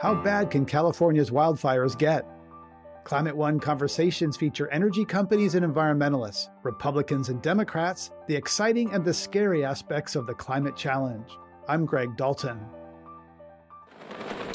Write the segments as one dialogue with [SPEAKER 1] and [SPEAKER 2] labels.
[SPEAKER 1] How bad can California's wildfires get? Climate One conversations feature energy companies and environmentalists, Republicans and Democrats, the exciting and the scary aspects of the climate challenge. I'm Greg Dalton.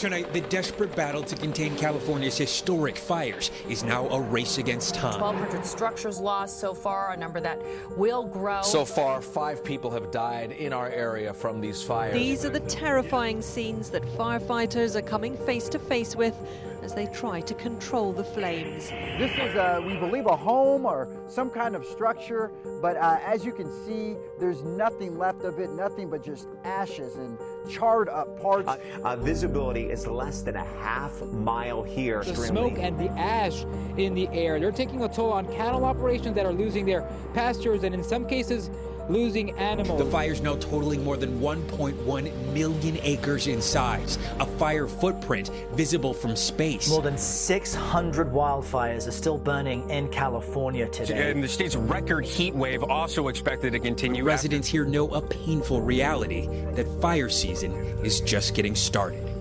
[SPEAKER 2] Tonight, the desperate battle to contain California's historic fires is now a race against time.
[SPEAKER 3] 1,200 structures lost so far, a number that will grow.
[SPEAKER 4] So far, five people have died in our area from these fires.
[SPEAKER 5] These are the terrifying scenes that firefighters are coming face to face with as they try to control the flames.
[SPEAKER 6] This is, uh, we believe, a home or some kind of structure, but uh, as you can see, there's nothing left of it, nothing but just ashes and charred up parts. Uh,
[SPEAKER 7] uh, visibility is less than a half mile here.
[SPEAKER 8] The smoke and the ash in the air, they're taking a toll on cattle operations that are losing their pastures and in some cases losing animals.
[SPEAKER 2] The fire's now totaling more than 1.1 million acres in size, a fire footprint visible from space.
[SPEAKER 9] More than 600 wildfires are still burning in California today.
[SPEAKER 10] And the state's record heat wave also expected to continue.
[SPEAKER 2] Residents after. here know a painful reality that fire season is just getting started.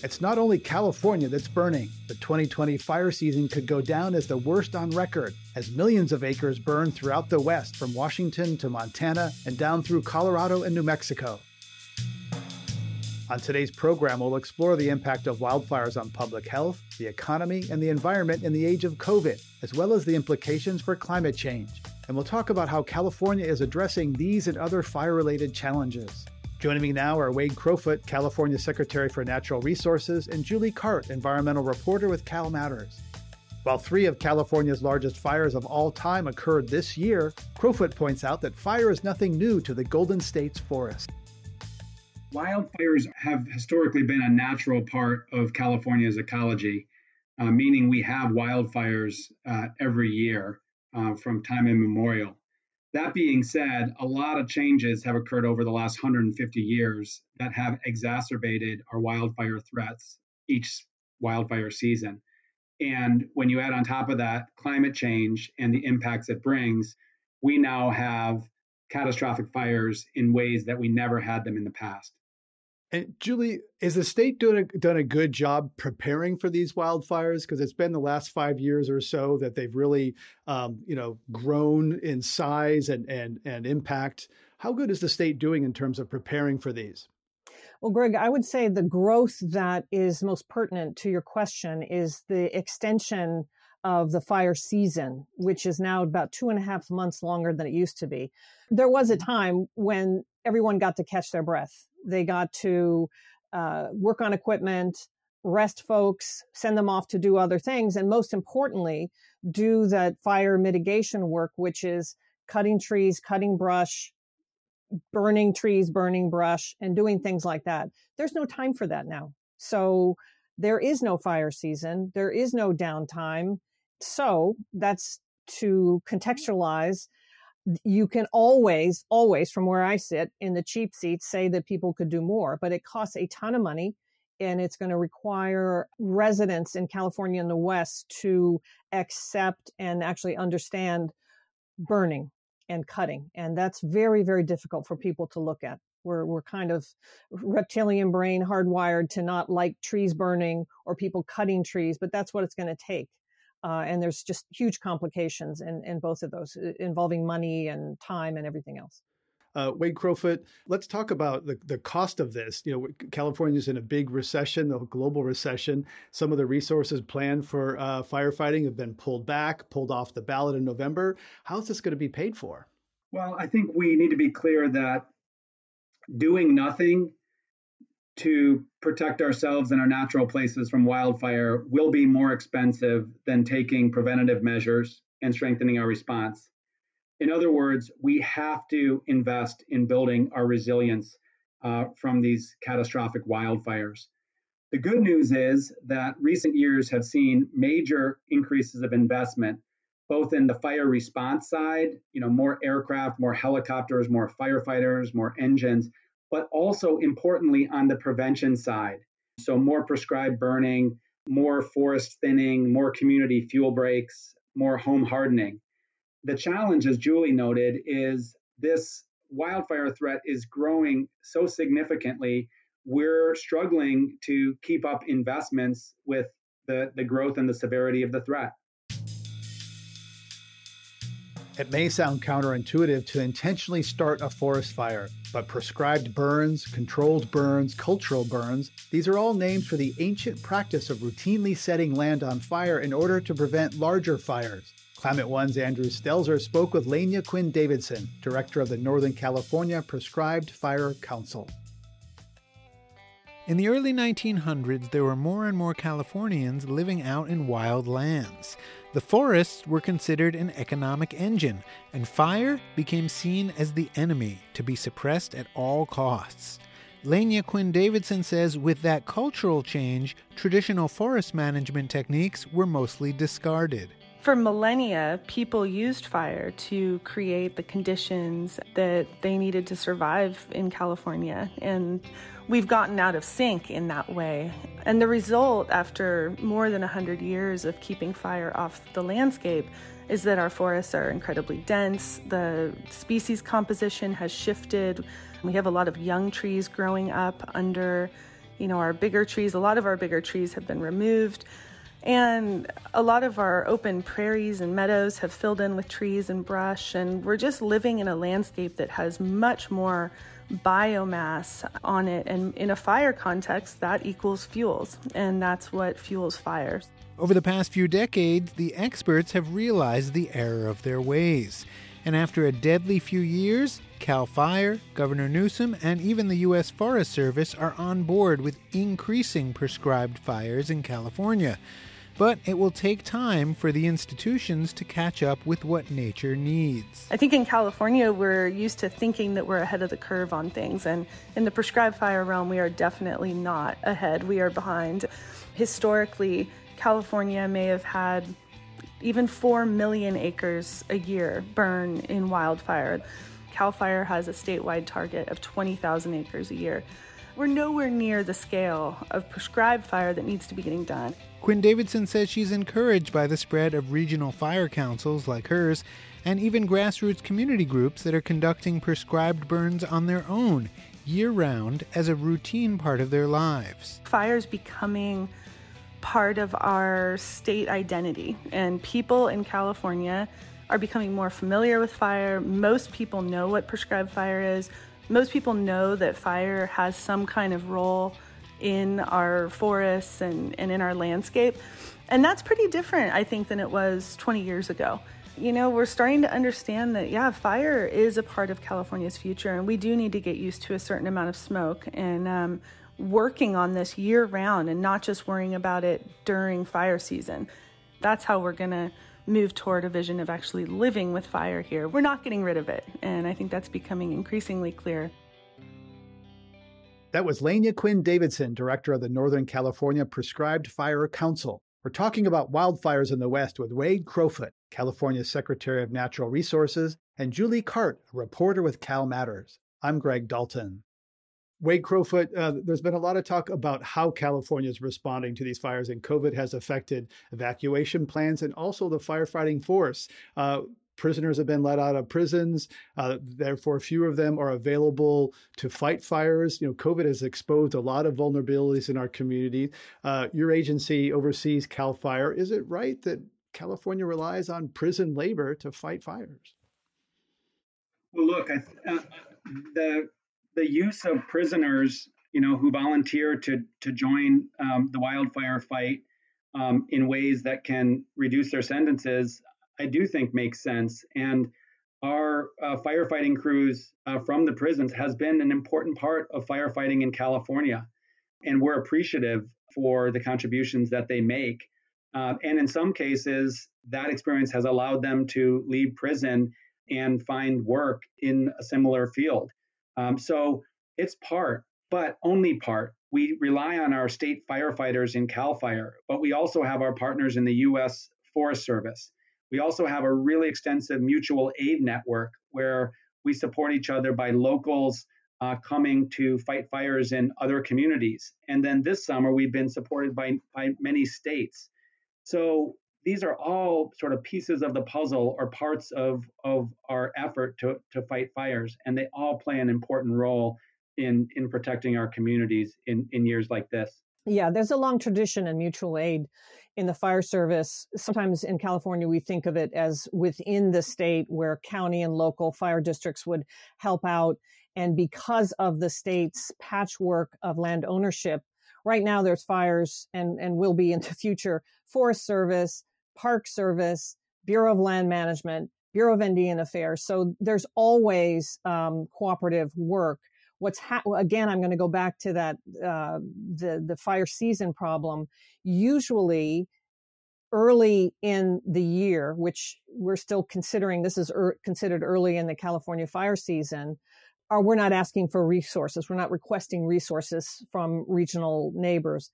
[SPEAKER 1] It's not only California that's burning. The 2020 fire season could go down as the worst on record, as millions of acres burn throughout the West, from Washington to Montana and down through Colorado and New Mexico. On today's program, we'll explore the impact of wildfires on public health, the economy, and the environment in the age of COVID, as well as the implications for climate change. And we'll talk about how California is addressing these and other fire related challenges. Joining me now are Wade Crowfoot, California Secretary for Natural Resources, and Julie Cart, environmental reporter with Cal Matters. While three of California's largest fires of all time occurred this year, Crowfoot points out that fire is nothing new to the Golden State's forest.
[SPEAKER 11] Wildfires have historically been a natural part of California's ecology, uh, meaning we have wildfires uh, every year uh, from time immemorial. That being said, a lot of changes have occurred over the last 150 years that have exacerbated our wildfire threats each wildfire season. And when you add on top of that climate change and the impacts it brings, we now have catastrophic fires in ways that we never had them in the past.
[SPEAKER 1] And Julie, is the state doing a, done a good job preparing for these wildfires? Because it's been the last five years or so that they've really, um, you know, grown in size and and and impact. How good is the state doing in terms of preparing for these?
[SPEAKER 12] Well, Greg, I would say the growth that is most pertinent to your question is the extension of the fire season, which is now about two and a half months longer than it used to be. There was a time when everyone got to catch their breath. They got to uh, work on equipment, rest folks, send them off to do other things, and most importantly, do that fire mitigation work, which is cutting trees, cutting brush, burning trees, burning brush, and doing things like that. There's no time for that now. So there is no fire season. There is no downtime. So that's to contextualize. You can always, always from where I sit in the cheap seats say that people could do more, but it costs a ton of money and it's going to require residents in California and the West to accept and actually understand burning and cutting. And that's very, very difficult for people to look at. We're, we're kind of reptilian brain hardwired to not like trees burning or people cutting trees, but that's what it's going to take. Uh, and there's just huge complications in, in both of those involving money and time and everything else.
[SPEAKER 1] Uh, Wade Crowfoot, let's talk about the, the cost of this. You know, California's in a big recession, a global recession. Some of the resources planned for uh, firefighting have been pulled back, pulled off the ballot in November. How's this going to be paid for?
[SPEAKER 11] Well, I think we need to be clear that doing nothing to protect ourselves and our natural places from wildfire will be more expensive than taking preventative measures and strengthening our response. In other words, we have to invest in building our resilience uh, from these catastrophic wildfires. The good news is that recent years have seen major increases of investment, both in the fire response side, you know, more aircraft, more helicopters, more firefighters, more engines, but also importantly on the prevention side. So, more prescribed burning, more forest thinning, more community fuel breaks, more home hardening. The challenge, as Julie noted, is this wildfire threat is growing so significantly. we're struggling to keep up investments with the, the growth and the severity of the threat.
[SPEAKER 1] It may sound counterintuitive to intentionally start a forest fire, but prescribed burns, controlled burns, cultural burns, these are all names for the ancient practice of routinely setting land on fire in order to prevent larger fires. Climate One's Andrew Stelzer spoke with Lenya Quinn Davidson, director of the Northern California Prescribed Fire Council.
[SPEAKER 13] In the early 1900s, there were more and more Californians living out in wild lands. The forests were considered an economic engine, and fire became seen as the enemy to be suppressed at all costs. Lenya Quinn Davidson says with that cultural change, traditional forest management techniques were mostly discarded.
[SPEAKER 14] For millennia, people used fire to create the conditions that they needed to survive in California. And we've gotten out of sync in that way. And the result, after more than 100 years of keeping fire off the landscape, is that our forests are incredibly dense. The species composition has shifted. We have a lot of young trees growing up under, you know, our bigger trees. A lot of our bigger trees have been removed. And a lot of our open prairies and meadows have filled in with trees and brush, and we're just living in a landscape that has much more biomass on it. And in a fire context, that equals fuels, and that's what fuels fires.
[SPEAKER 13] Over the past few decades, the experts have realized the error of their ways. And after a deadly few years, CAL FIRE, Governor Newsom, and even the U.S. Forest Service are on board with increasing prescribed fires in California but it will take time for the institutions to catch up with what nature needs.
[SPEAKER 14] I think in California, we're used to thinking that we're ahead of the curve on things, and in the prescribed fire realm, we are definitely not ahead. We are behind. Historically, California may have had even 4 million acres a year burn in wildfire. CAL FIRE has a statewide target of 20,000 acres a year. We're nowhere near the scale of prescribed fire that needs to be getting done.
[SPEAKER 13] Quinn Davidson says she's encouraged by the spread of regional fire councils like hers and even grassroots community groups that are conducting prescribed burns on their own year round as a routine part of their lives.
[SPEAKER 14] Fire is becoming part of our state identity, and people in California are becoming more familiar with fire. Most people know what prescribed fire is. Most people know that fire has some kind of role in our forests and, and in our landscape. And that's pretty different, I think, than it was 20 years ago. You know, we're starting to understand that, yeah, fire is a part of California's future, and we do need to get used to a certain amount of smoke and um, working on this year round and not just worrying about it during fire season. That's how we're going to move toward a vision of actually living with fire here. We're not getting rid of it, and I think that's becoming increasingly clear.
[SPEAKER 1] That was Lenya Quinn Davidson, director of the Northern California Prescribed Fire Council. We're talking about wildfires in the West with Wade Crowfoot, California's Secretary of Natural Resources, and Julie Cart, a reporter with Cal Matters. I'm Greg Dalton. Wade Crowfoot, uh, there's been a lot of talk about how California is responding to these fires, and COVID has affected evacuation plans and also the firefighting force. Uh, prisoners have been let out of prisons. Uh, therefore, fewer of them are available to fight fires. You know, COVID has exposed a lot of vulnerabilities in our community. Uh, your agency oversees CAL FIRE. Is it right that California relies on prison labor to fight fires?
[SPEAKER 11] Well, look, I, uh, the the use of prisoners, you know, who volunteer to to join um, the wildfire fight um, in ways that can reduce their sentences, I do think makes sense. And our uh, firefighting crews uh, from the prisons has been an important part of firefighting in California. And we're appreciative for the contributions that they make. Uh, and in some cases, that experience has allowed them to leave prison and find work in a similar field. Um, so it's part, but only part. We rely on our state firefighters in CAL FIRE, but we also have our partners in the U.S. Forest Service we also have a really extensive mutual aid network where we support each other by locals uh, coming to fight fires in other communities. And then this summer, we've been supported by, by many states. So these are all sort of pieces of the puzzle or parts of, of our effort to, to fight fires, and they all play an important role in in protecting our communities in in years like this.
[SPEAKER 12] Yeah, there's a long tradition in mutual aid in the fire service. Sometimes in California, we think of it as within the state where county and local fire districts would help out. And because of the state's patchwork of land ownership, right now there's fires and, and will be in the future Forest Service, Park Service, Bureau of Land Management, Bureau of Indian Affairs. So there's always um, cooperative work. What's ha- again? I'm going to go back to that uh, the the fire season problem. Usually, early in the year, which we're still considering, this is er- considered early in the California fire season. Are we're not asking for resources. We're not requesting resources from regional neighbors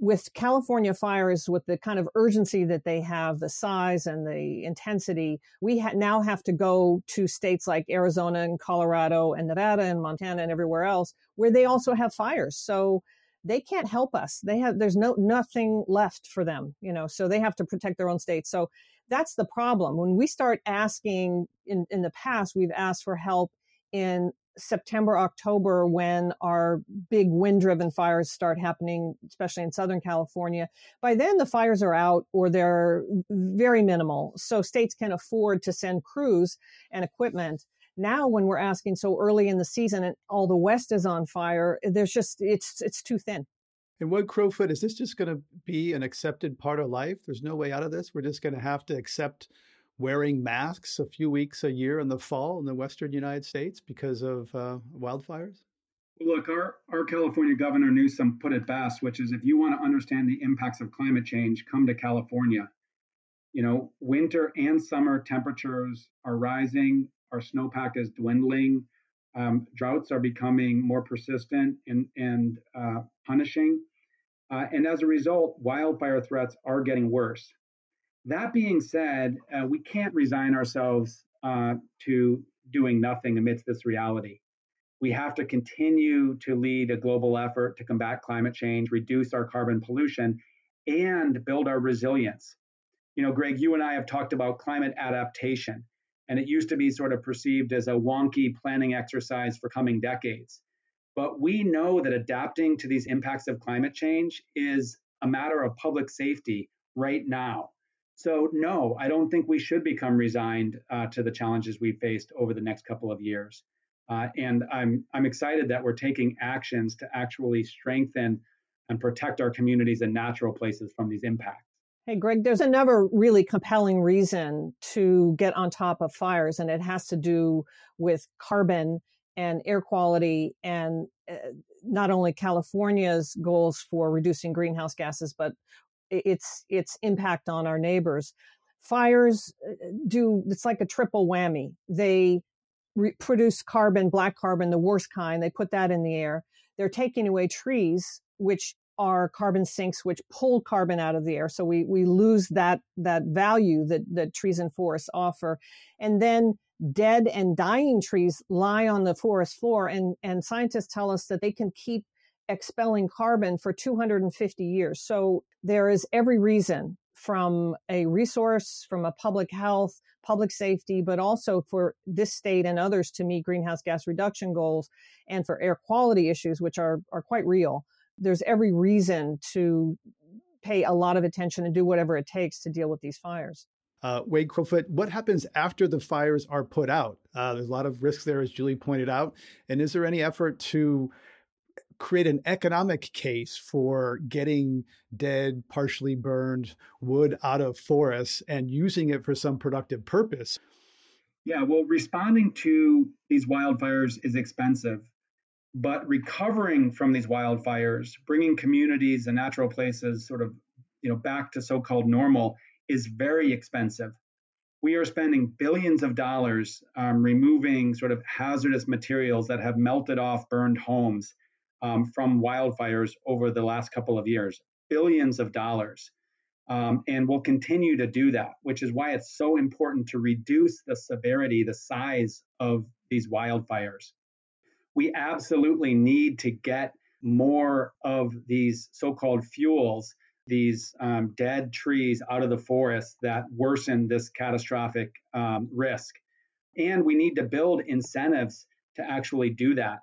[SPEAKER 12] with California fires, with the kind of urgency that they have, the size and the intensity, we ha- now have to go to states like Arizona and Colorado and Nevada and Montana and everywhere else where they also have fires. So they can't help us. They have there's no nothing left for them, you know. So they have to protect their own state. So that's the problem. When we start asking in in the past, we've asked for help in September, October, when our big wind driven fires start happening, especially in Southern California, by then the fires are out or they're very minimal. So states can afford to send crews and equipment. Now, when we're asking so early in the season and all the West is on fire, there's just, it's, it's too thin.
[SPEAKER 1] And what Crowfoot, is this just going to be an accepted part of life? There's no way out of this. We're just going to have to accept wearing masks a few weeks a year in the fall in the western United States because of uh, wildfires?
[SPEAKER 11] Look, our, our California Governor Newsom put it best, which is if you want to understand the impacts of climate change, come to California. You know, winter and summer temperatures are rising, our snowpack is dwindling, um, droughts are becoming more persistent and, and uh, punishing. Uh, and as a result, wildfire threats are getting worse. That being said, uh, we can't resign ourselves uh, to doing nothing amidst this reality. We have to continue to lead a global effort to combat climate change, reduce our carbon pollution, and build our resilience. You know, Greg, you and I have talked about climate adaptation, and it used to be sort of perceived as a wonky planning exercise for coming decades. But we know that adapting to these impacts of climate change is a matter of public safety right now. So, no, I don't think we should become resigned uh, to the challenges we faced over the next couple of years. Uh, and I'm I'm excited that we're taking actions to actually strengthen and protect our communities and natural places from these impacts.
[SPEAKER 12] Hey, Greg, there's another really compelling reason to get on top of fires, and it has to do with carbon and air quality and uh, not only California's goals for reducing greenhouse gases, but its its impact on our neighbors. Fires uh, do it's like a triple whammy. They re- produce carbon, black carbon, the worst kind. They put that in the air. They're taking away trees, which are carbon sinks, which pull carbon out of the air. So we we lose that that value that that trees and forests offer, and then dead and dying trees lie on the forest floor and and scientists tell us that they can keep expelling carbon for 250 years. So there is every reason from a resource, from a public health, public safety, but also for this state and others to meet greenhouse gas reduction goals and for air quality issues, which are, are quite real. There's every reason to pay a lot of attention and do whatever it takes to deal with these fires.
[SPEAKER 1] Uh, Wade Crowfoot, what happens after the fires are put out? Uh, there's a lot of risks there, as Julie pointed out. And is there any effort to create an economic case for getting dead, partially burned wood out of forests and using it for some productive purpose.
[SPEAKER 11] Yeah, well, responding to these wildfires is expensive, but recovering from these wildfires, bringing communities and natural places sort of, you know, back to so-called normal is very expensive. We are spending billions of dollars um, removing sort of hazardous materials that have melted off burned homes um, from wildfires over the last couple of years, billions of dollars. Um, and we'll continue to do that, which is why it's so important to reduce the severity, the size of these wildfires. We absolutely need to get more of these so called fuels, these um, dead trees out of the forest that worsen this catastrophic um, risk. And we need to build incentives to actually do that.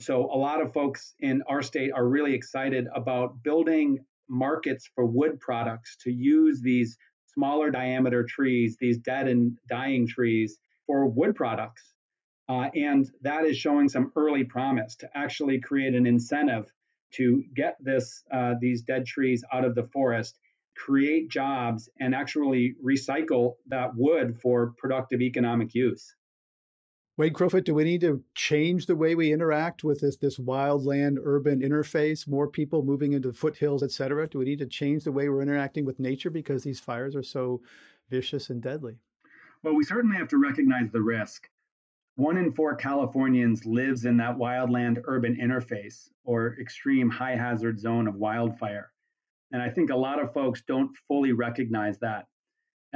[SPEAKER 11] So, a lot of folks in our state are really excited about building markets for wood products to use these smaller diameter trees, these dead and dying trees, for wood products. Uh, and that is showing some early promise to actually create an incentive to get this uh, these dead trees out of the forest, create jobs, and actually recycle that wood for productive economic use.
[SPEAKER 1] Wade Crowfoot, do we need to change the way we interact with this this wildland urban interface? More people moving into foothills, et cetera. Do we need to change the way we're interacting with nature because these fires are so vicious and deadly?
[SPEAKER 11] Well, we certainly have to recognize the risk. One in four Californians lives in that wildland urban interface or extreme high hazard zone of wildfire. And I think a lot of folks don't fully recognize that.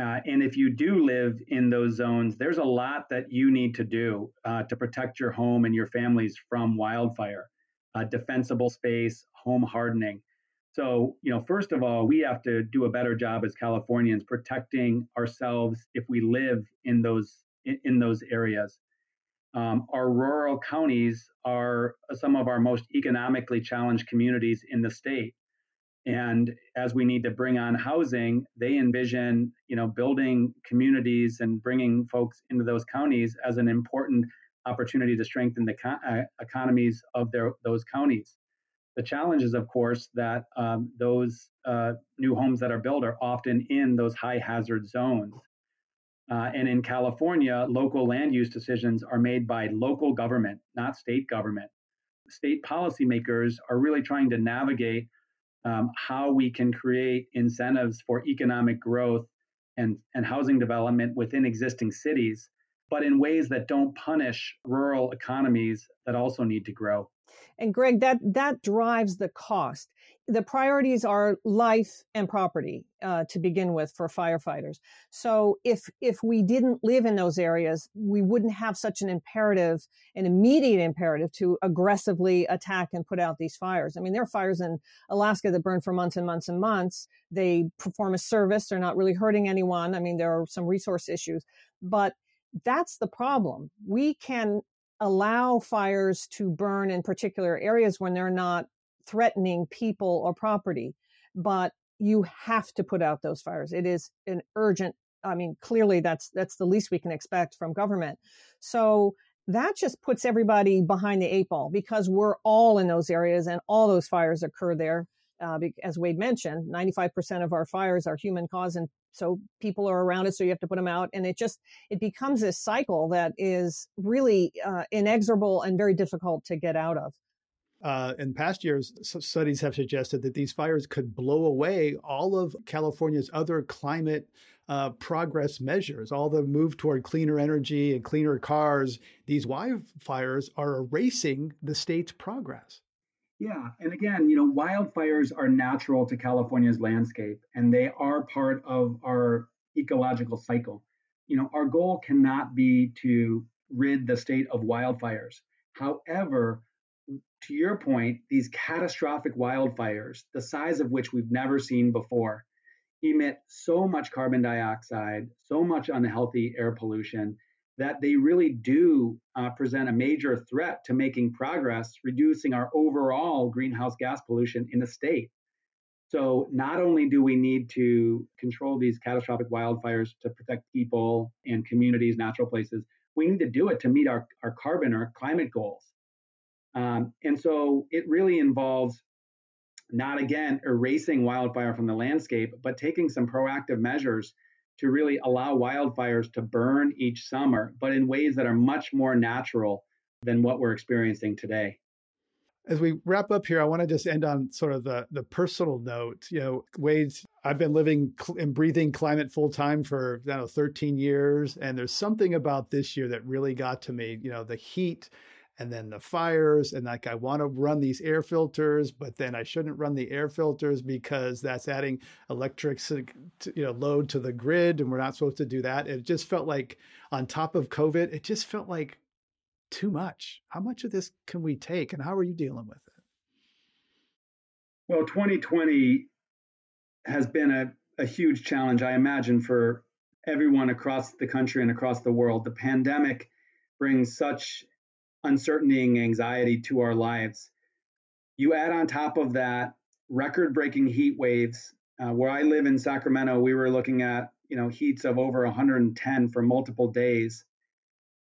[SPEAKER 11] Uh, and if you do live in those zones, there's a lot that you need to do uh, to protect your home and your families from wildfire, uh, defensible space, home hardening. So, you know, first of all, we have to do a better job as Californians protecting ourselves if we live in those in, in those areas. Um, our rural counties are some of our most economically challenged communities in the state. And as we need to bring on housing, they envision, you know, building communities and bringing folks into those counties as an important opportunity to strengthen the co- uh, economies of their those counties. The challenge is, of course, that um, those uh, new homes that are built are often in those high hazard zones. Uh, and in California, local land use decisions are made by local government, not state government. State policymakers are really trying to navigate um, how we can create incentives for economic growth and, and housing development within existing cities, but in ways that don't punish rural economies that also need to grow.
[SPEAKER 12] And Greg, that that drives the cost. The priorities are life and property uh, to begin with for firefighters. So if if we didn't live in those areas, we wouldn't have such an imperative, an immediate imperative to aggressively attack and put out these fires. I mean, there are fires in Alaska that burn for months and months and months. They perform a service. They're not really hurting anyone. I mean, there are some resource issues, but that's the problem. We can allow fires to burn in particular areas when they're not threatening people or property. But you have to put out those fires. It is an urgent. I mean, clearly that's that's the least we can expect from government. So that just puts everybody behind the eight ball because we're all in those areas and all those fires occur there. Uh, as Wade mentioned, 95% of our fires are human cause and so people are around it so you have to put them out and it just it becomes this cycle that is really uh, inexorable and very difficult to get out of
[SPEAKER 1] uh, in past years, studies have suggested that these fires could blow away all of California's other climate uh, progress measures, all the move toward cleaner energy and cleaner cars. These wildfires are erasing the state's progress.
[SPEAKER 11] Yeah. And again, you know, wildfires are natural to California's landscape and they are part of our ecological cycle. You know, our goal cannot be to rid the state of wildfires. However, to your point, these catastrophic wildfires, the size of which we've never seen before, emit so much carbon dioxide, so much unhealthy air pollution that they really do uh, present a major threat to making progress, reducing our overall greenhouse gas pollution in the state. So, not only do we need to control these catastrophic wildfires to protect people and communities, natural places, we need to do it to meet our, our carbon or climate goals. Um, and so, it really involves not again erasing wildfire from the landscape, but taking some proactive measures to really allow wildfires to burn each summer, but in ways that are much more natural than what we're experiencing today.
[SPEAKER 1] As we wrap up here, I want to just end on sort of the, the personal note. You know, Wade, I've been living and breathing climate full time for, don't know, 13 years. And there's something about this year that really got to me. You know, the heat and then the fires and like i want to run these air filters but then i shouldn't run the air filters because that's adding electric you know load to the grid and we're not supposed to do that. It just felt like on top of covid it just felt like too much. How much of this can we take and how are you dealing with it?
[SPEAKER 11] Well 2020 has been a, a huge challenge i imagine for everyone across the country and across the world. The pandemic brings such uncertainty and anxiety to our lives. You add on top of that record breaking heat waves. Uh, where I live in Sacramento, we were looking at you know heats of over 110 for multiple days.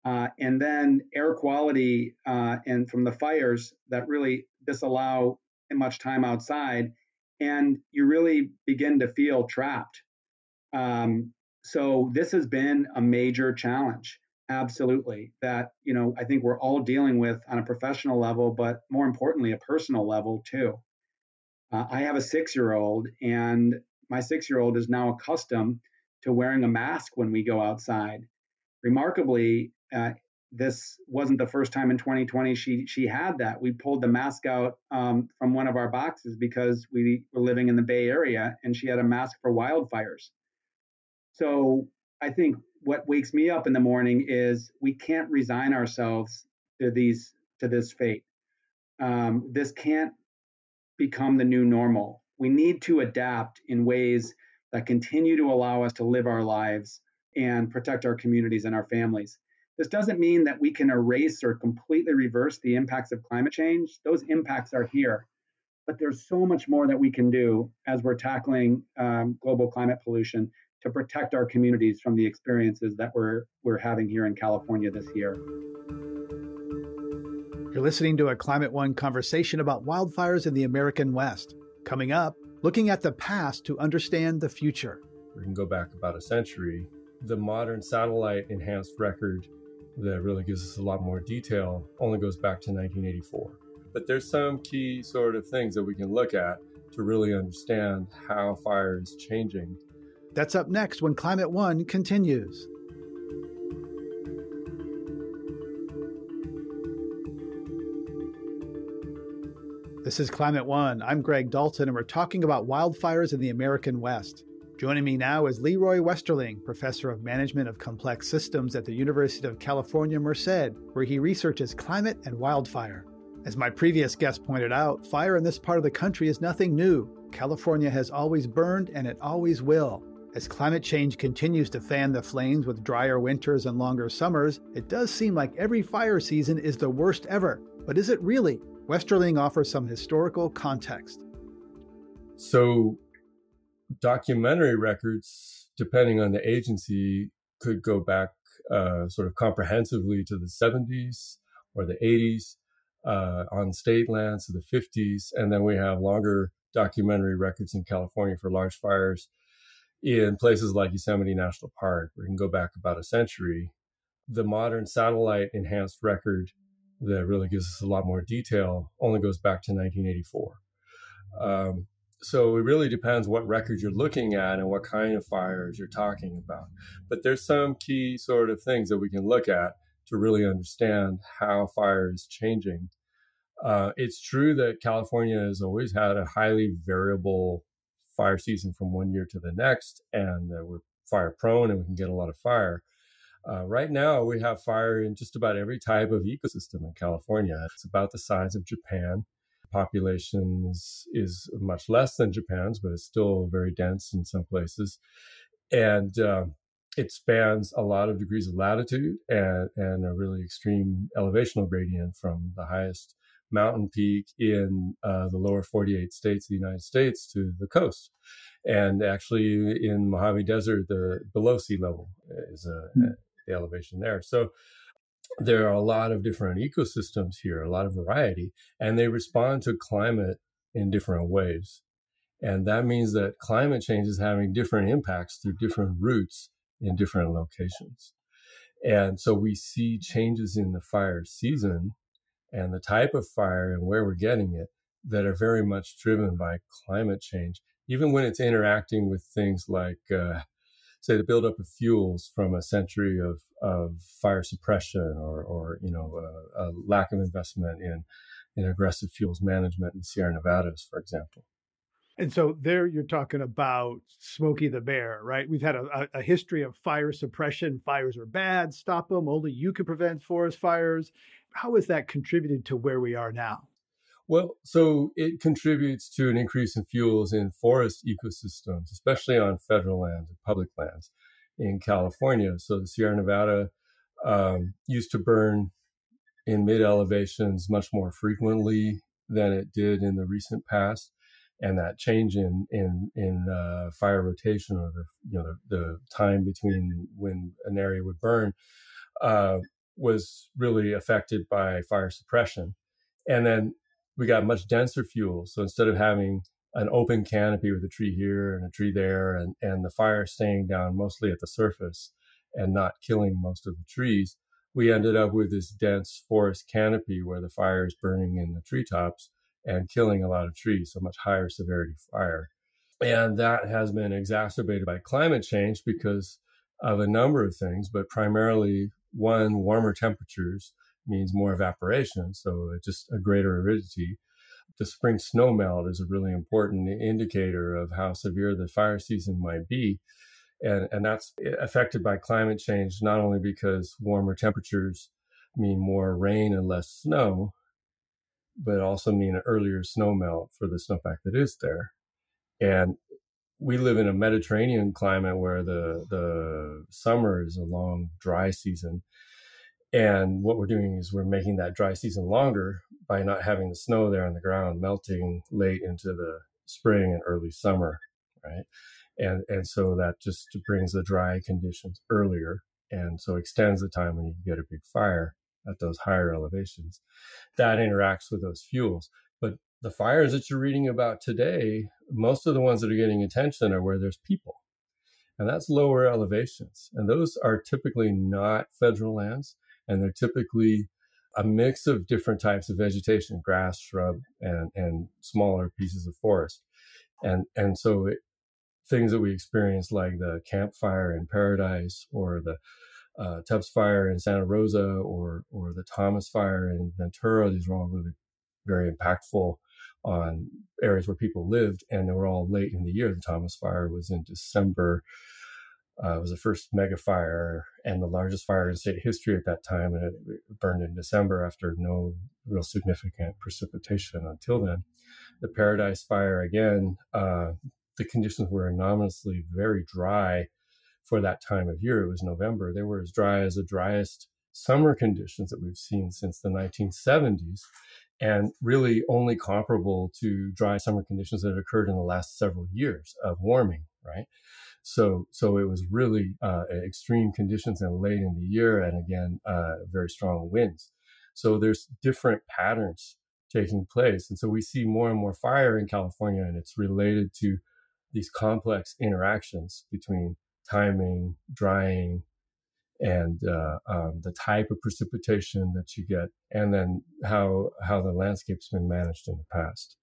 [SPEAKER 11] Uh, and then air quality uh, and from the fires that really disallow much time outside, and you really begin to feel trapped. Um, so this has been a major challenge, absolutely. That you know I think we're all dealing with on a professional level, but more importantly, a personal level too. Uh, I have a six-year-old, and my six-year-old is now accustomed to wearing a mask when we go outside. Remarkably, uh, this wasn't the first time in 2020 she she had that. We pulled the mask out um, from one of our boxes because we were living in the Bay Area, and she had a mask for wildfires. So I think what wakes me up in the morning is we can't resign ourselves to these to this fate. Um, this can't become the new normal. We need to adapt in ways that continue to allow us to live our lives and protect our communities and our families. This doesn't mean that we can erase or completely reverse the impacts of climate change. Those impacts are here. But there's so much more that we can do as we're tackling um, global climate pollution to protect our communities from the experiences that we're, we're having here in California this year.
[SPEAKER 1] You're listening to a Climate One conversation about wildfires in the American West. Coming up, looking at the past to understand the future.
[SPEAKER 15] We can go back about a century. The modern satellite enhanced record that really gives us a lot more detail only goes back to 1984. But there's some key sort of things that we can look at to really understand how fire is changing.
[SPEAKER 1] That's up next when Climate One continues. This is Climate One. I'm Greg Dalton, and we're talking about wildfires in the American West. Joining me now is Leroy Westerling, Professor of Management of Complex Systems at the University of California, Merced, where he researches climate and wildfire. As my previous guest pointed out, fire in this part of the country is nothing new. California has always burned and it always will. As climate change continues to fan the flames with drier winters and longer summers, it does seem like every fire season is the worst ever. But is it really? Westerling offers some historical context.
[SPEAKER 15] So, documentary records, depending on the agency, could go back uh, sort of comprehensively to the 70s or the 80s uh, on state lands to the 50s. And then we have longer documentary records in California for large fires in places like Yosemite National Park, where you can go back about a century. The modern satellite enhanced record that really gives us a lot more detail only goes back to 1984. Um, so it really depends what record you're looking at and what kind of fires you're talking about. But there's some key sort of things that we can look at to really understand how fire is changing. Uh, it's true that California has always had a highly variable fire season from one year to the next, and uh, we're fire prone and we can get a lot of fire. Uh, right now, we have fire in just about every type of ecosystem in California. It's about the size of Japan population is is much less than Japan's, but it's still very dense in some places, and uh, it spans a lot of degrees of latitude and and a really extreme elevational gradient from the highest mountain peak in uh, the lower 48 states of the United States to the coast. And actually, in Mojave Desert, the below sea level is a, mm. the elevation there. So there are a lot of different ecosystems here, a lot of variety, and they respond to climate in different ways. And that means that climate change is having different impacts through different routes in different locations. And so we see changes in the fire season and the type of fire and where we're getting it that are very much driven by climate change, even when it's interacting with things like uh, say the buildup of fuels from a century of, of fire suppression or, or you know, a, a lack of investment in, in aggressive fuels management in Sierra Nevadas, for example.
[SPEAKER 1] And so there you're talking about Smokey the Bear, right? We've had a, a, history of fire suppression. Fires are bad, stop them. Only you can prevent forest fires. How has that contributed to where we are now?
[SPEAKER 15] Well, so it contributes to an increase in fuels in forest ecosystems, especially on federal lands and public lands in California. So the Sierra Nevada um, used to burn in mid elevations much more frequently than it did in the recent past. And that change in in in uh, fire rotation, or the you know the, the, time between when an area would burn, uh, was really affected by fire suppression. And then we got much denser fuel. So instead of having an open canopy with a tree here and a tree there, and, and the fire staying down mostly at the surface and not killing most of the trees, we ended up with this dense forest canopy where the fire is burning in the treetops and killing a lot of trees, so much higher severity fire. And that has been exacerbated by climate change because of a number of things, but primarily one, warmer temperatures means more evaporation, so just a greater aridity. The spring snow melt is a really important indicator of how severe the fire season might be. And, and that's affected by climate change, not only because warmer temperatures mean more rain and less snow, but also mean an earlier snow melt for the snowpack that is there. And we live in a Mediterranean climate where the the summer is a long dry season. And what we're doing is we're making that dry season longer by not having the snow there on the ground melting late into the spring and early summer, right? And and so that just brings the dry conditions earlier and so extends the time when you can get a big fire at those higher elevations. That interacts with those fuels. But the fires that you're reading about today, most of the ones that are getting attention are where there's people. And that's lower elevations. And those are typically not federal lands. And they're typically a mix of different types of vegetation, grass, shrub, and, and smaller pieces of forest. And, and so it, things that we experience like the Camp Fire in Paradise or the uh, Tubbs Fire in Santa Rosa or, or the Thomas Fire in Ventura, these were all really very impactful on areas where people lived, and they were all late in the year. The Thomas Fire was in December. Uh, it was the first mega fire and the largest fire in state history at that time, and it burned in December after no real significant precipitation until then. The Paradise Fire again, uh, the conditions were anomalously very dry for that time of year. It was November. They were as dry as the driest summer conditions that we've seen since the 1970s and really only comparable to dry summer conditions that occurred in the last several years of warming, right? So, so it was really uh, extreme conditions and late in the year, and again, uh, very strong winds. So there's different patterns taking place, and so we see more and more fire in California, and it's related to these complex interactions between timing, drying, and uh, um, the type of precipitation that you get, and then how how the landscape's been managed in the past.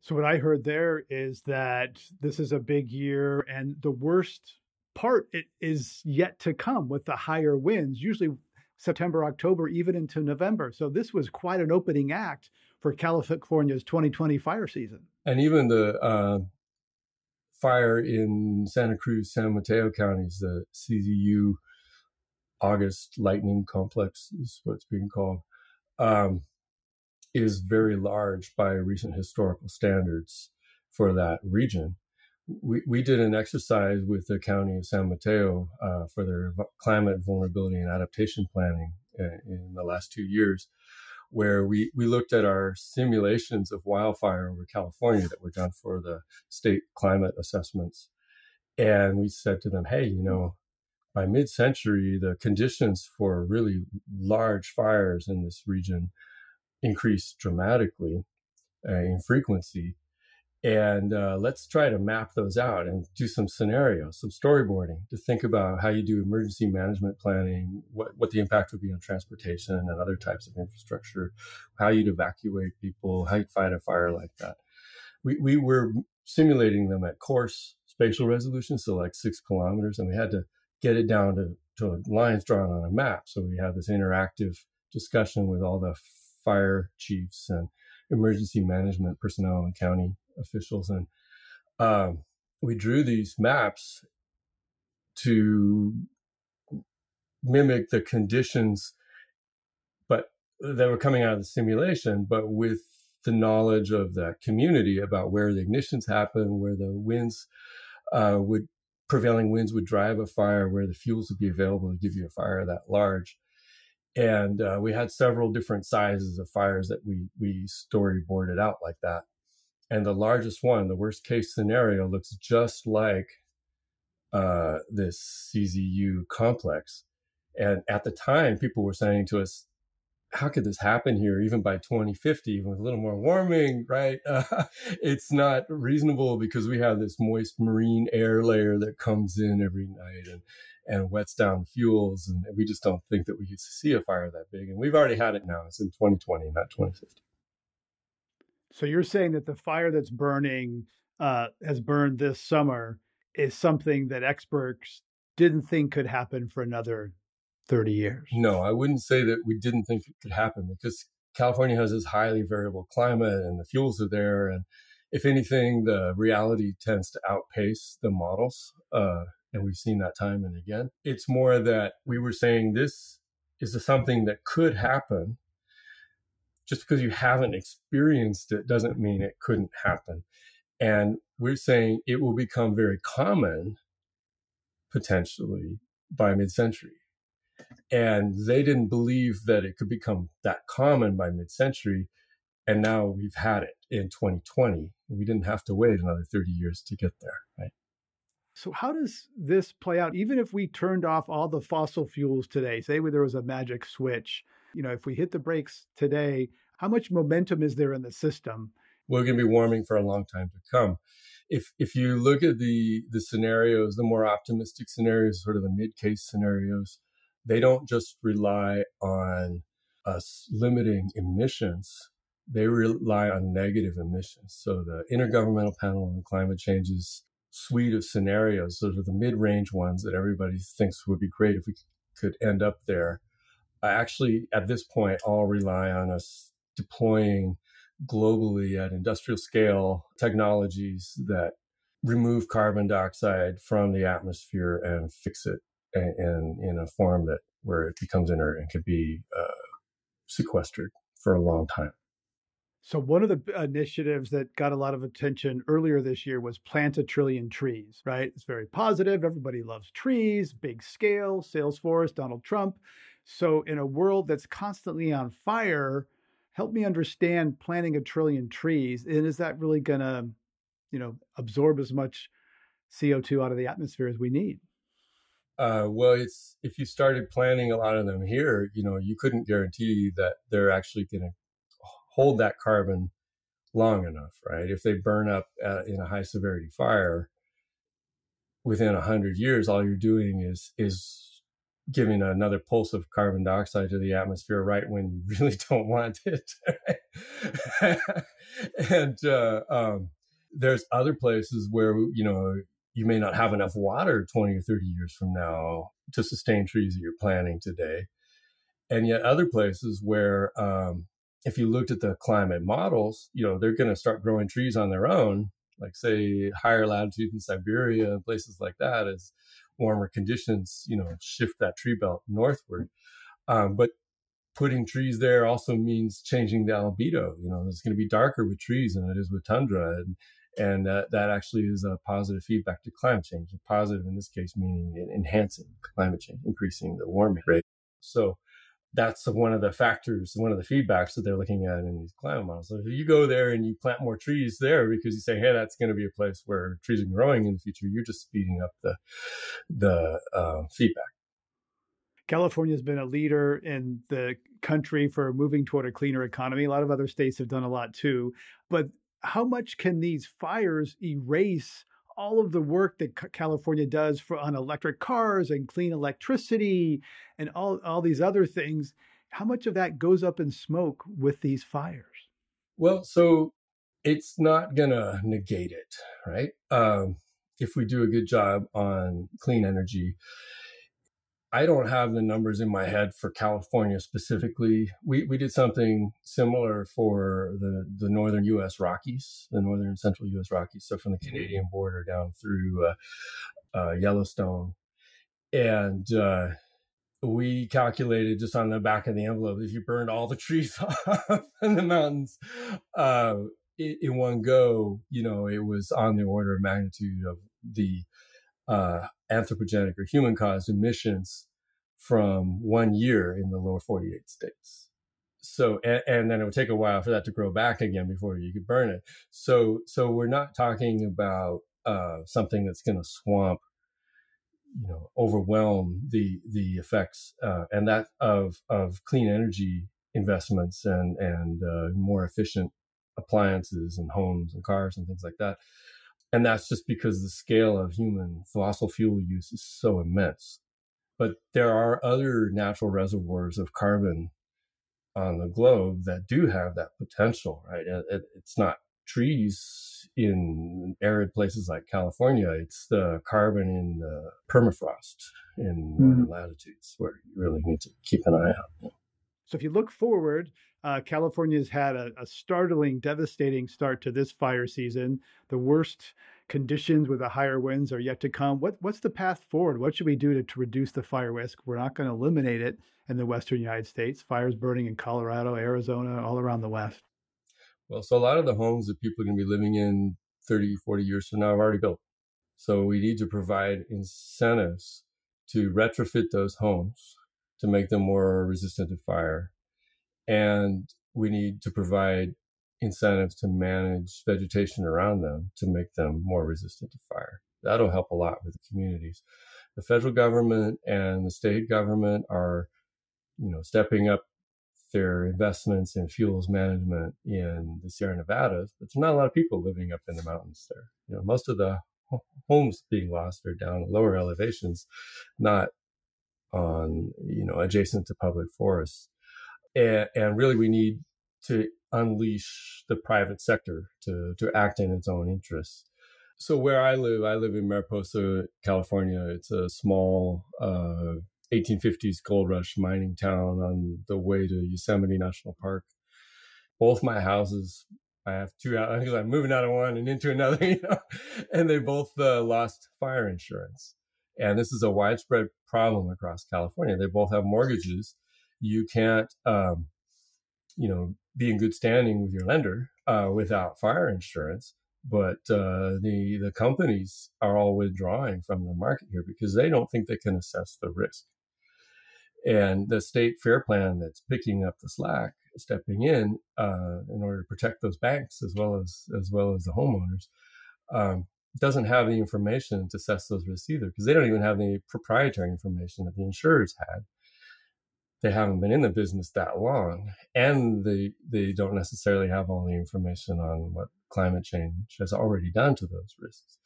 [SPEAKER 1] So what I heard there is that this is a big year, and the worst part it is yet to come with the higher winds. Usually September, October, even into November. So this was quite an opening act for California's 2020 fire season.
[SPEAKER 15] And even the uh, fire in Santa Cruz, San Mateo counties, the CZU August Lightning Complex is what it's being called, um, is very large by recent historical standards for that region. We, we did an exercise with the county of San Mateo uh, for their climate vulnerability and adaptation planning in, uh, in the last two years, where we, we looked at our simulations of wildfire over California that were done for the state climate assessments. And we said to them, hey, you know, by mid century, the conditions for really large fires in this region increased dramatically uh, in frequency. And uh, let's try to map those out and do some scenarios some storyboarding to think about how you do emergency management planning what, what the impact would be on transportation and other types of infrastructure how you'd evacuate people how you'd fight a fire like that. We, we were simulating them at coarse spatial resolution so like six kilometers and we had to get it down to, to lines drawn on a map. So we had this interactive discussion with all the fire chiefs and emergency management personnel and county officials, and um, we drew these maps to mimic the conditions, but that were coming out of the simulation, but with the knowledge of that community about where the ignitions happen, where the winds uh, would prevailing winds would drive a fire, where the fuels would be available to give you a fire that large. And uh, we had several different sizes of fires that we we storyboarded out like that. And the largest one, the worst case scenario, looks just like uh, this CZU complex. And at the time, people were saying to us, how could this happen here even by 2050 with a little more warming right? Uh, it's not reasonable because we have this moist marine air layer that comes in every night and and wets down fuels and we just don't think that we could see a fire that big and we've already had it now. It's in 2020 not 2050
[SPEAKER 1] so you're saying that the fire that's burning uh, has burned this summer is something that experts didn't think could happen for another 30 years.
[SPEAKER 15] No, I wouldn't say that we didn't think it could happen because California has this highly variable climate and the fuels are there. And if anything, the reality tends to outpace the models. Uh, and we've seen that time and again. It's more that we were saying this is something that could happen. Just because you haven't experienced it doesn't mean it couldn't happen. And we're saying it will become very common potentially by mid century and they didn't believe that it could become that common by mid-century and now we've had it in 2020 we didn't have to wait another 30 years to get there right?
[SPEAKER 1] So how does this play out? Even if we turned off all the fossil fuels today say there was a magic switch you know if we hit the brakes today how much momentum is there in the system?
[SPEAKER 15] We're going to be warming for a long time to come. If if you look at the the scenarios the more optimistic scenarios sort of the mid case scenarios they don't just rely on us limiting emissions, they rely on negative emissions. So the Intergovernmental Panel on Climate Change's suite of scenarios, those are the mid-range ones that everybody thinks would be great if we could end up there. Actually, at this point, all rely on us deploying globally at industrial scale technologies that remove carbon dioxide from the atmosphere and fix it in, in a form that where it becomes inert and could be uh, sequestered for a long time.
[SPEAKER 1] So one of the initiatives that got a lot of attention earlier this year was plant a trillion trees, right? It's very positive. Everybody loves trees, big scale, Salesforce, Donald Trump. So in a world that's constantly on fire, help me understand planting a trillion trees. And is that really to, you know, absorb as much CO2 out of the atmosphere as we need?
[SPEAKER 15] Uh, well, it's if you started planting a lot of them here, you know, you couldn't guarantee that they're actually going to hold that carbon long enough, right? If they burn up uh, in a high severity fire within a hundred years, all you're doing is is giving another pulse of carbon dioxide to the atmosphere right when you really don't want it. and uh, um, there's other places where you know you may not have enough water 20 or 30 years from now to sustain trees that you're planting today. And yet, other places where, um, if you looked at the climate models, you know, they're going to start growing trees on their own, like say higher latitude in Siberia and places like that, as warmer conditions, you know, shift that tree belt northward. Um, but putting trees there also means changing the albedo. You know, it's going to be darker with trees than it is with tundra. And, and uh, that actually is a positive feedback to climate change. A positive in this case meaning enhancing climate change, increasing the warming rate. So that's one of the factors, one of the feedbacks that they're looking at in these climate models. So if you go there and you plant more trees there because you say, "Hey, that's going to be a place where trees are growing in the future," you're just speeding up the the uh, feedback.
[SPEAKER 1] California has been a leader in the country for moving toward a cleaner economy. A lot of other states have done a lot too, but how much can these fires erase all of the work that California does for on electric cars and clean electricity and all, all these other things? How much of that goes up in smoke with these fires?
[SPEAKER 15] Well, so it's not going to negate it, right? Um, if we do a good job on clean energy, I don't have the numbers in my head for California specifically. We we did something similar for the the northern U.S. Rockies, the northern and central U.S. Rockies, so from the mm-hmm. Canadian border down through uh, uh, Yellowstone, and uh, we calculated just on the back of the envelope if you burned all the trees off in the mountains uh, in, in one go, you know, it was on the order of magnitude of the uh, anthropogenic or human caused emissions from one year in the lower 48 states. So, and, and, then it would take a while for that to grow back again before you could burn it. So, so we're not talking about uh, something that's going to swamp, you know, overwhelm the the effects uh, and that of of clean energy investments and and uh, more efficient appliances and homes and cars and things like that. And that's just because the scale of human fossil fuel use is so immense. But there are other natural reservoirs of carbon on the globe that do have that potential, right? It, it's not trees in arid places like California. It's the carbon in the permafrost in mm. latitudes where you really need to keep an eye out.
[SPEAKER 1] So if you look forward, uh, California's had a, a, startling, devastating start to this fire season. The worst conditions with the higher winds are yet to come. What, what's the path forward? What should we do to, to reduce the fire risk? We're not going to eliminate it in the western United States. Fires burning in Colorado, Arizona, all around the West.
[SPEAKER 15] Well, so a lot of the homes that people are going to be living in 30, 40 years from now are already built. So we need to provide incentives to retrofit those homes to make them more resistant to fire. And we need to provide incentives to manage vegetation around them to make them more resistant to fire. That'll help a lot with the communities. The federal government and the state government are, you know, stepping up their investments in fuels management in the Sierra Nevadas, but there's not a lot of people living up in the mountains there. You know, most of the homes being lost are down at lower elevations, not on, you know, adjacent to public forests. And, and really we need to unleash the private sector to, to act in its own interests. So where I live, I live in Mariposa, California. It's a small uh, 1850s gold rush mining town on the way to Yosemite National Park. Both my houses, I have two because I'm moving out of one and into another, you know, and they both uh, lost fire insurance. And this is a widespread problem across California. They both have mortgages. You can't, um, you know, be in good standing with your lender uh, without fire insurance. But uh, the the companies are all withdrawing from the market here because they don't think they can assess the risk. And the state fair plan that's picking up the slack, stepping in uh, in order to protect those banks as well as as well as the homeowners, um, doesn't have the information to assess those risks either because they don't even have any proprietary information that the insurers had. They haven't been in the business that long, and they they don't necessarily have all the information on what climate change has already done to those risks.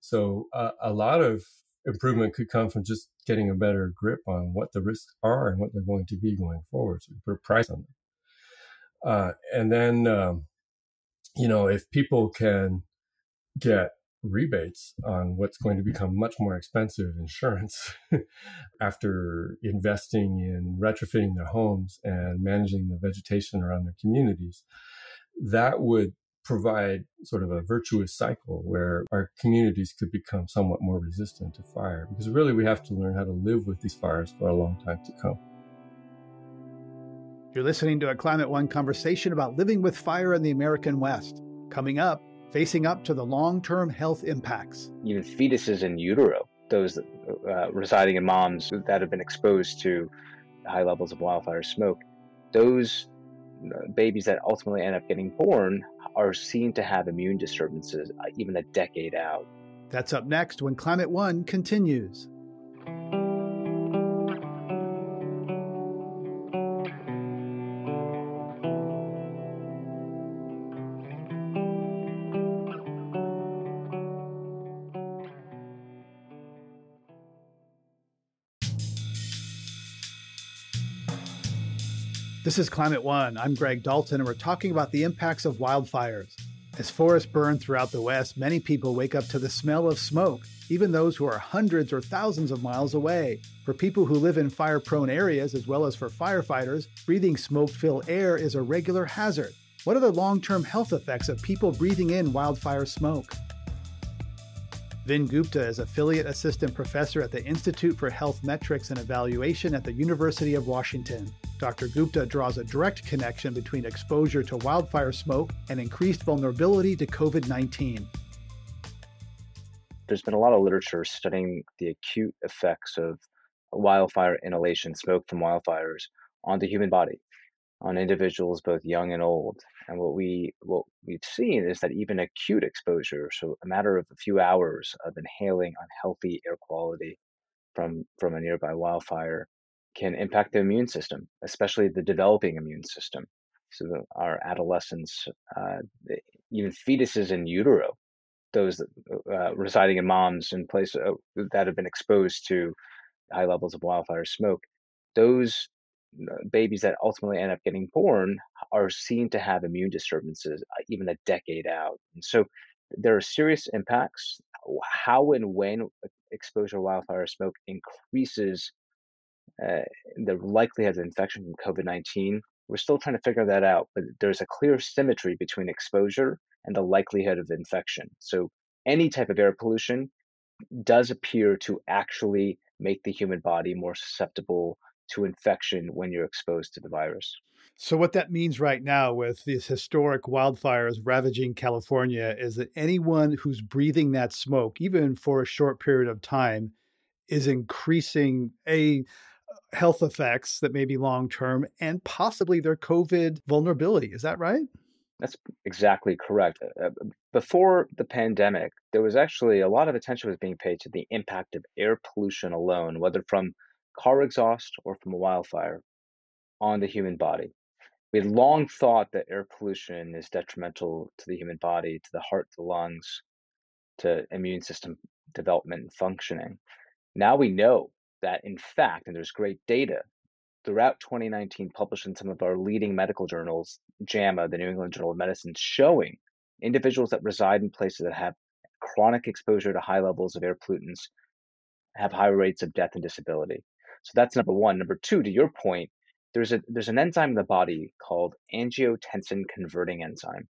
[SPEAKER 15] So uh, a lot of improvement could come from just getting a better grip on what the risks are and what they're going to be going forward. So put a price on them. Uh, and then, um, you know, if people can get rebates on what's going to become much more expensive insurance after investing in retrofitting their homes and managing the vegetation around their communities, that would provide sort of a virtuous cycle where our communities could become somewhat more resistant to fire. Because really, we have to learn how to live with these fires for a long time to come.
[SPEAKER 1] You're listening to a Climate One conversation about living with fire in the American West. Coming up, facing up to the long term health impacts.
[SPEAKER 16] Even fetuses in utero, those uh, residing in moms that have been exposed to high levels of wildfire smoke, those uh, babies that ultimately end up getting born are seen to have immune disturbances uh, even a decade out.
[SPEAKER 1] That's up next when Climate One continues. This is Climate One. I'm Greg Dalton, and we're talking about the impacts of wildfires. As forests burn throughout the West, many people wake up to the smell of smoke, even those who are hundreds or thousands of miles away. For people who live in fire prone areas, as well as for firefighters, breathing smoke filled air is a regular hazard. What are the long term health effects of people breathing in wildfire smoke? Vin Gupta is affiliate assistant professor at the Institute for Health Metrics and Evaluation at the University of Washington. Dr. Gupta draws a direct connection between exposure to wildfire smoke and increased vulnerability to COVID 19.
[SPEAKER 16] There's been a lot of literature studying the acute effects of wildfire inhalation, smoke from wildfires, on the human body, on individuals both young and old. And what we what we've seen is that even acute exposure, so a matter of a few hours of inhaling unhealthy air quality from from a nearby wildfire, can impact the immune system, especially the developing immune system. So the, our adolescents, uh, even fetuses in utero, those uh, residing in moms in places uh, that have been exposed to high levels of wildfire smoke, those uh, babies that ultimately end up getting born are seen to have immune disturbances uh, even a decade out. And so there are serious impacts. How and when exposure to wildfire smoke increases uh, the likelihood of infection from COVID 19, we're still trying to figure that out, but there's a clear symmetry between exposure and the likelihood of infection. So, any type of air pollution does appear to actually make the human body more susceptible to infection when you're exposed to the virus.
[SPEAKER 1] So, what that means right now with these historic wildfires ravaging California is that anyone who's breathing that smoke, even for a short period of time, is increasing a health effects that may be long term and possibly their COVID vulnerability. Is that right?
[SPEAKER 16] That's exactly correct. Uh, uh, before the pandemic, there was actually a lot of attention was being paid to the impact of air pollution alone, whether from car exhaust or from a wildfire, on the human body. We had long thought that air pollution is detrimental to the human body, to the heart, the lungs, to immune system development and functioning. Now we know that in fact, and there's great data throughout 2019 published in some of our leading medical journals, JAMA, the New England Journal of Medicine, showing individuals that reside in places that have chronic exposure to high levels of air pollutants have higher rates of death and disability. So that's number one. Number two, to your point, there's a there's an enzyme in the body called angiotensin converting enzyme.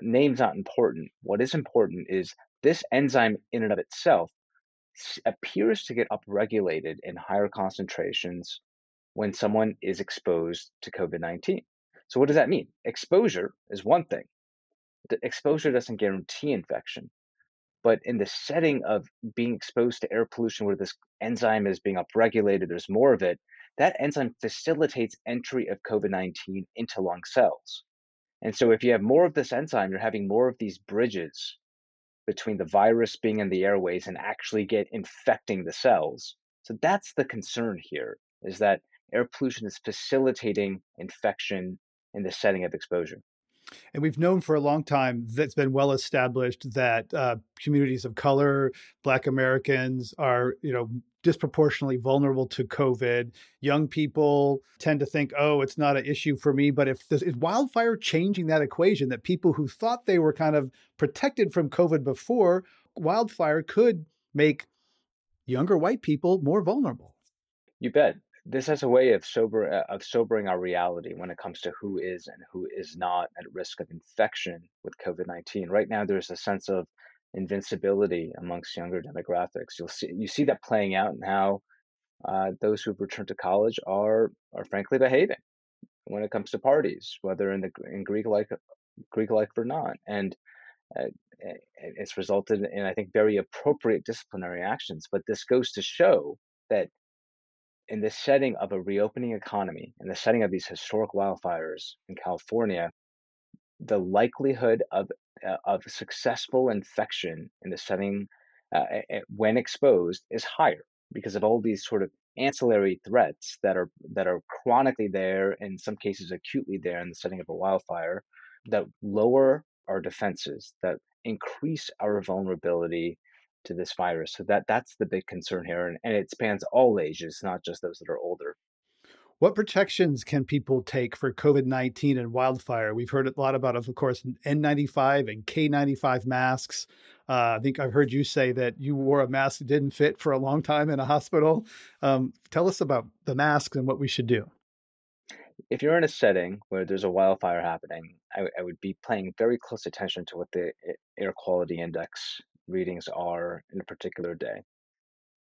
[SPEAKER 16] Name's not important. What is important is this enzyme in and of itself appears to get upregulated in higher concentrations when someone is exposed to COVID 19. So, what does that mean? Exposure is one thing. The exposure doesn't guarantee infection. But in the setting of being exposed to air pollution where this enzyme is being upregulated, there's more of it, that enzyme facilitates entry of COVID 19 into lung cells. And so, if you have more of this enzyme, you're having more of these bridges between the virus being in the airways and actually get infecting the cells. So that's the concern here is that air pollution is facilitating infection in the setting of exposure.
[SPEAKER 1] And we've known for a long time that's been well established that uh, communities of color, Black Americans, are you know disproportionately vulnerable to COVID. Young people tend to think, "Oh, it's not an issue for me." But if this, is wildfire changing that equation, that people who thought they were kind of protected from COVID before, wildfire could make younger white people more vulnerable.
[SPEAKER 16] You bet this has a way of sober uh, of sobering our reality when it comes to who is and who is not at risk of infection with COVID-19. Right now, there's a sense of invincibility amongst younger demographics. You'll see you see that playing out in how uh, those who've returned to college are are frankly behaving when it comes to parties, whether in the in Greek like Greek like or not, and uh, it's resulted in I think very appropriate disciplinary actions. But this goes to show that in the setting of a reopening economy, in the setting of these historic wildfires in California, the likelihood of uh, of successful infection in the setting uh, when exposed is higher because of all these sort of ancillary threats that are that are chronically there in some cases acutely there in the setting of a wildfire that lower our defenses that increase our vulnerability to this virus. So that that's the big concern here, and, and it spans all ages, not just those that are older.
[SPEAKER 1] What protections can people take for COVID 19 and wildfire? We've heard a lot about, of course, N95 and K95 masks. Uh, I think I've heard you say that you wore a mask that didn't fit for a long time in a hospital. Um, tell us about the masks and what we should do.
[SPEAKER 16] If you're in a setting where there's a wildfire happening, I, I would be paying very close attention to what the air quality index readings are in a particular day.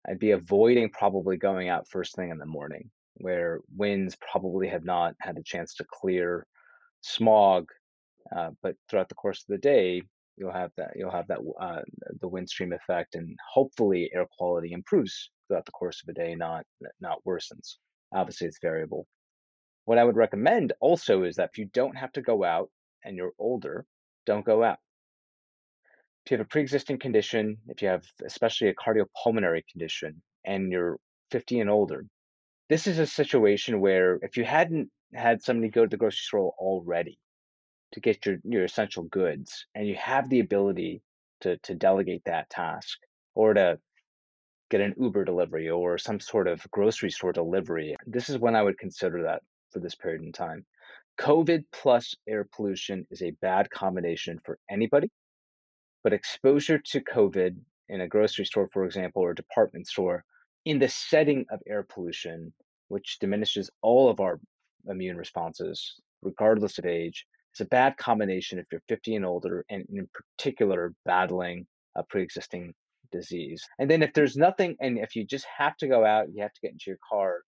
[SPEAKER 16] I'd be avoiding probably going out first thing in the morning where winds probably have not had a chance to clear smog, uh, but throughout the course of the day, you'll have that you'll have that uh, the wind stream effect, and hopefully air quality improves throughout the course of a day, not not worsens. Obviously, it's variable. What I would recommend also is that if you don't have to go out and you're older, don't go out. If you have a pre-existing condition, if you have especially a cardiopulmonary condition, and you're 50 and older, this is a situation where if you hadn't had somebody go to the grocery store already to get your, your essential goods and you have the ability to, to delegate that task or to get an Uber delivery or some sort of grocery store delivery, this is when I would consider that for this period in time. COVID plus air pollution is a bad combination for anybody, but exposure to COVID in a grocery store, for example, or a department store in the setting of air pollution, which diminishes all of our immune responses, regardless of age, is a bad combination if you're 50 and older, and in particular, battling a pre existing disease. And then if there's nothing, and if you just have to go out, you have to get into your car,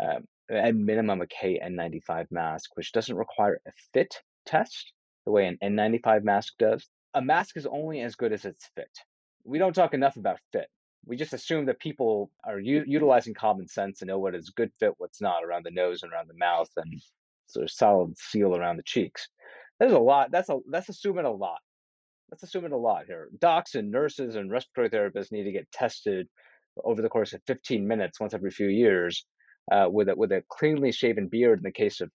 [SPEAKER 16] um, at minimum a KN95 mask, which doesn't require a fit test the way an N95 mask does. A mask is only as good as its fit. We don't talk enough about fit we just assume that people are u- utilizing common sense and know what is good fit, what's not around the nose and around the mouth, and sort of solid seal around the cheeks. There's a lot. That's a that's assuming a lot. That's assuming a lot here. Docs and nurses and respiratory therapists need to get tested over the course of 15 minutes once every few years uh, with a, with a cleanly shaven beard in the case of,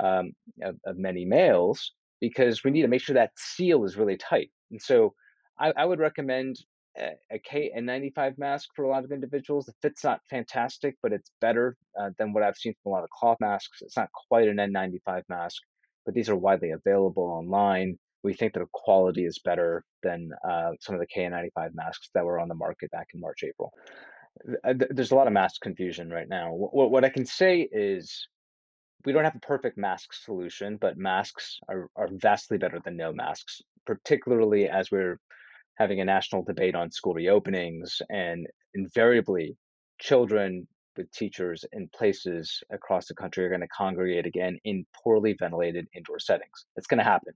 [SPEAKER 16] um, of, of many males because we need to make sure that seal is really tight. And so I, I would recommend a KN95 mask for a lot of individuals. The fit's not fantastic, but it's better uh, than what I've seen from a lot of cloth masks. It's not quite an N95 mask, but these are widely available online. We think the quality is better than uh, some of the KN95 masks that were on the market back in March, April. Uh, there's a lot of mask confusion right now. What, what I can say is we don't have a perfect mask solution, but masks are, are vastly better than no masks, particularly as we're having a national debate on school reopenings, and invariably, children with teachers in places across the country are going to congregate again in poorly ventilated indoor settings. It's going to happen.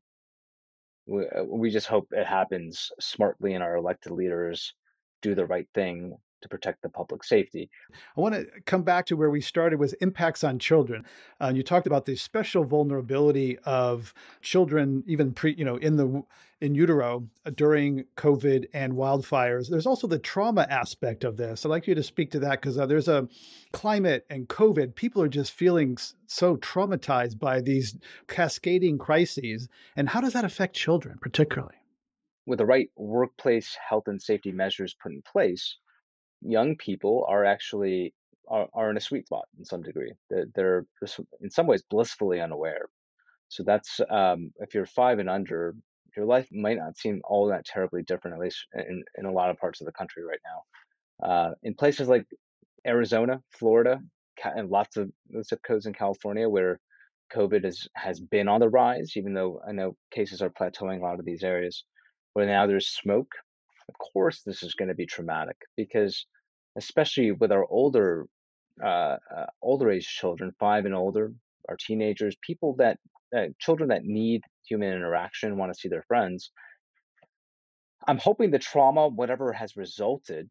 [SPEAKER 16] We, uh, we just hope it happens smartly and our elected leaders do the right thing to protect the public safety.
[SPEAKER 1] I want to come back to where we started with impacts on children. Uh, you talked about the special vulnerability of children, even pre, you know, in the in utero uh, during COVID and wildfires. There's also the trauma aspect of this. I'd like you to speak to that because uh, there's a climate and COVID. People are just feeling so traumatized by these cascading crises. And how does that affect children, particularly?
[SPEAKER 16] With the right workplace health and safety measures put in place, young people are actually are, are in a sweet spot in some degree. They're, they're in some ways blissfully unaware. So that's um, if you're five and under, your life might not seem all that terribly different, at least in, in a lot of parts of the country right now. Uh, in places like Arizona, Florida, and lots of zip codes in California where COVID is, has been on the rise, even though I know cases are plateauing a lot of these areas, where now there's smoke of course this is going to be traumatic because especially with our older uh, uh, older age children five and older our teenagers people that uh, children that need human interaction want to see their friends i'm hoping the trauma whatever has resulted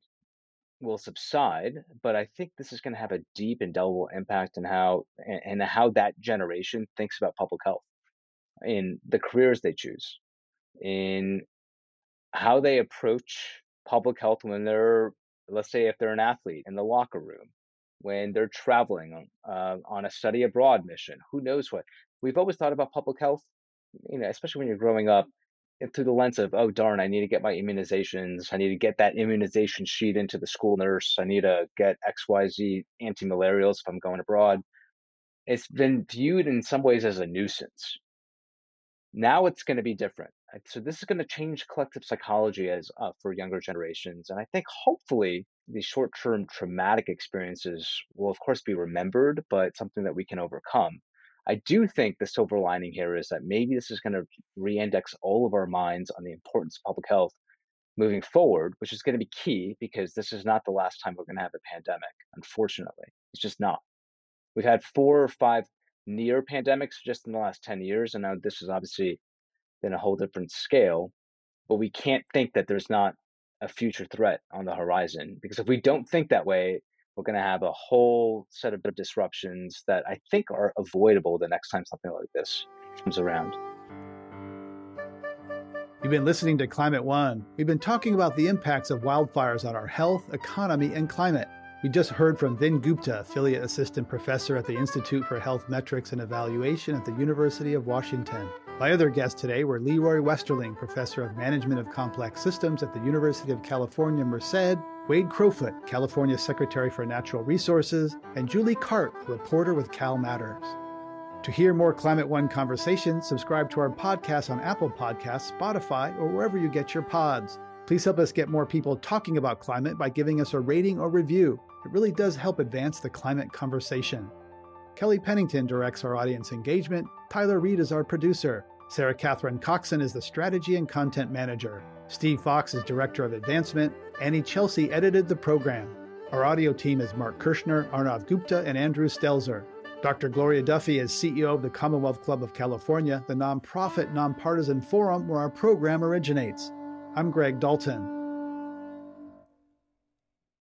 [SPEAKER 16] will subside but i think this is going to have a deep indelible impact in how and, and how that generation thinks about public health in the careers they choose in how they approach public health when they're, let's say, if they're an athlete in the locker room, when they're traveling uh, on a study abroad mission, who knows what. We've always thought about public health, you know, especially when you're growing up, through the lens of, oh, darn, I need to get my immunizations. I need to get that immunization sheet into the school nurse. I need to get XYZ anti malarials if I'm going abroad. It's been viewed in some ways as a nuisance. Now it's going to be different. So this is going to change collective psychology as uh, for younger generations, and I think hopefully these short-term traumatic experiences will, of course, be remembered, but something that we can overcome. I do think the silver lining here is that maybe this is going to re-index all of our minds on the importance of public health moving forward, which is going to be key because this is not the last time we're going to have a pandemic. Unfortunately, it's just not. We've had four or five near pandemics just in the last 10 years. And now this is obviously been a whole different scale. But we can't think that there's not a future threat on the horizon because if we don't think that way, we're going to have a whole set of disruptions that I think are avoidable the next time something like this comes around.
[SPEAKER 1] You've been listening to Climate One. We've been talking about the impacts of wildfires on our health, economy, and climate. We just heard from Vin Gupta, affiliate assistant professor at the Institute for Health Metrics and Evaluation at the University of Washington. My other guests today were Leroy Westerling, professor of management of complex systems at the University of California, Merced, Wade Crowfoot, California Secretary for Natural Resources, and Julie Cart, a reporter with Cal Matters. To hear more Climate One conversations, subscribe to our podcast on Apple Podcasts, Spotify, or wherever you get your pods. Please help us get more people talking about climate by giving us a rating or review. It really does help advance the climate conversation. Kelli Pennington directs our audience engagement. Tyler Reed is our producer. Sarah Catherine Coxon is the strategy and content manager. Steve Fox is director of advancement. Annie Chelsea edited the program. Our audio team is Mark Kirschner, Arnav Gupta, and Andrew Stelzer. Dr. Gloria Duffy is CEO of the Commonwealth Club of California, the nonprofit nonpartisan forum where our program originates. I'm Greg Dalton.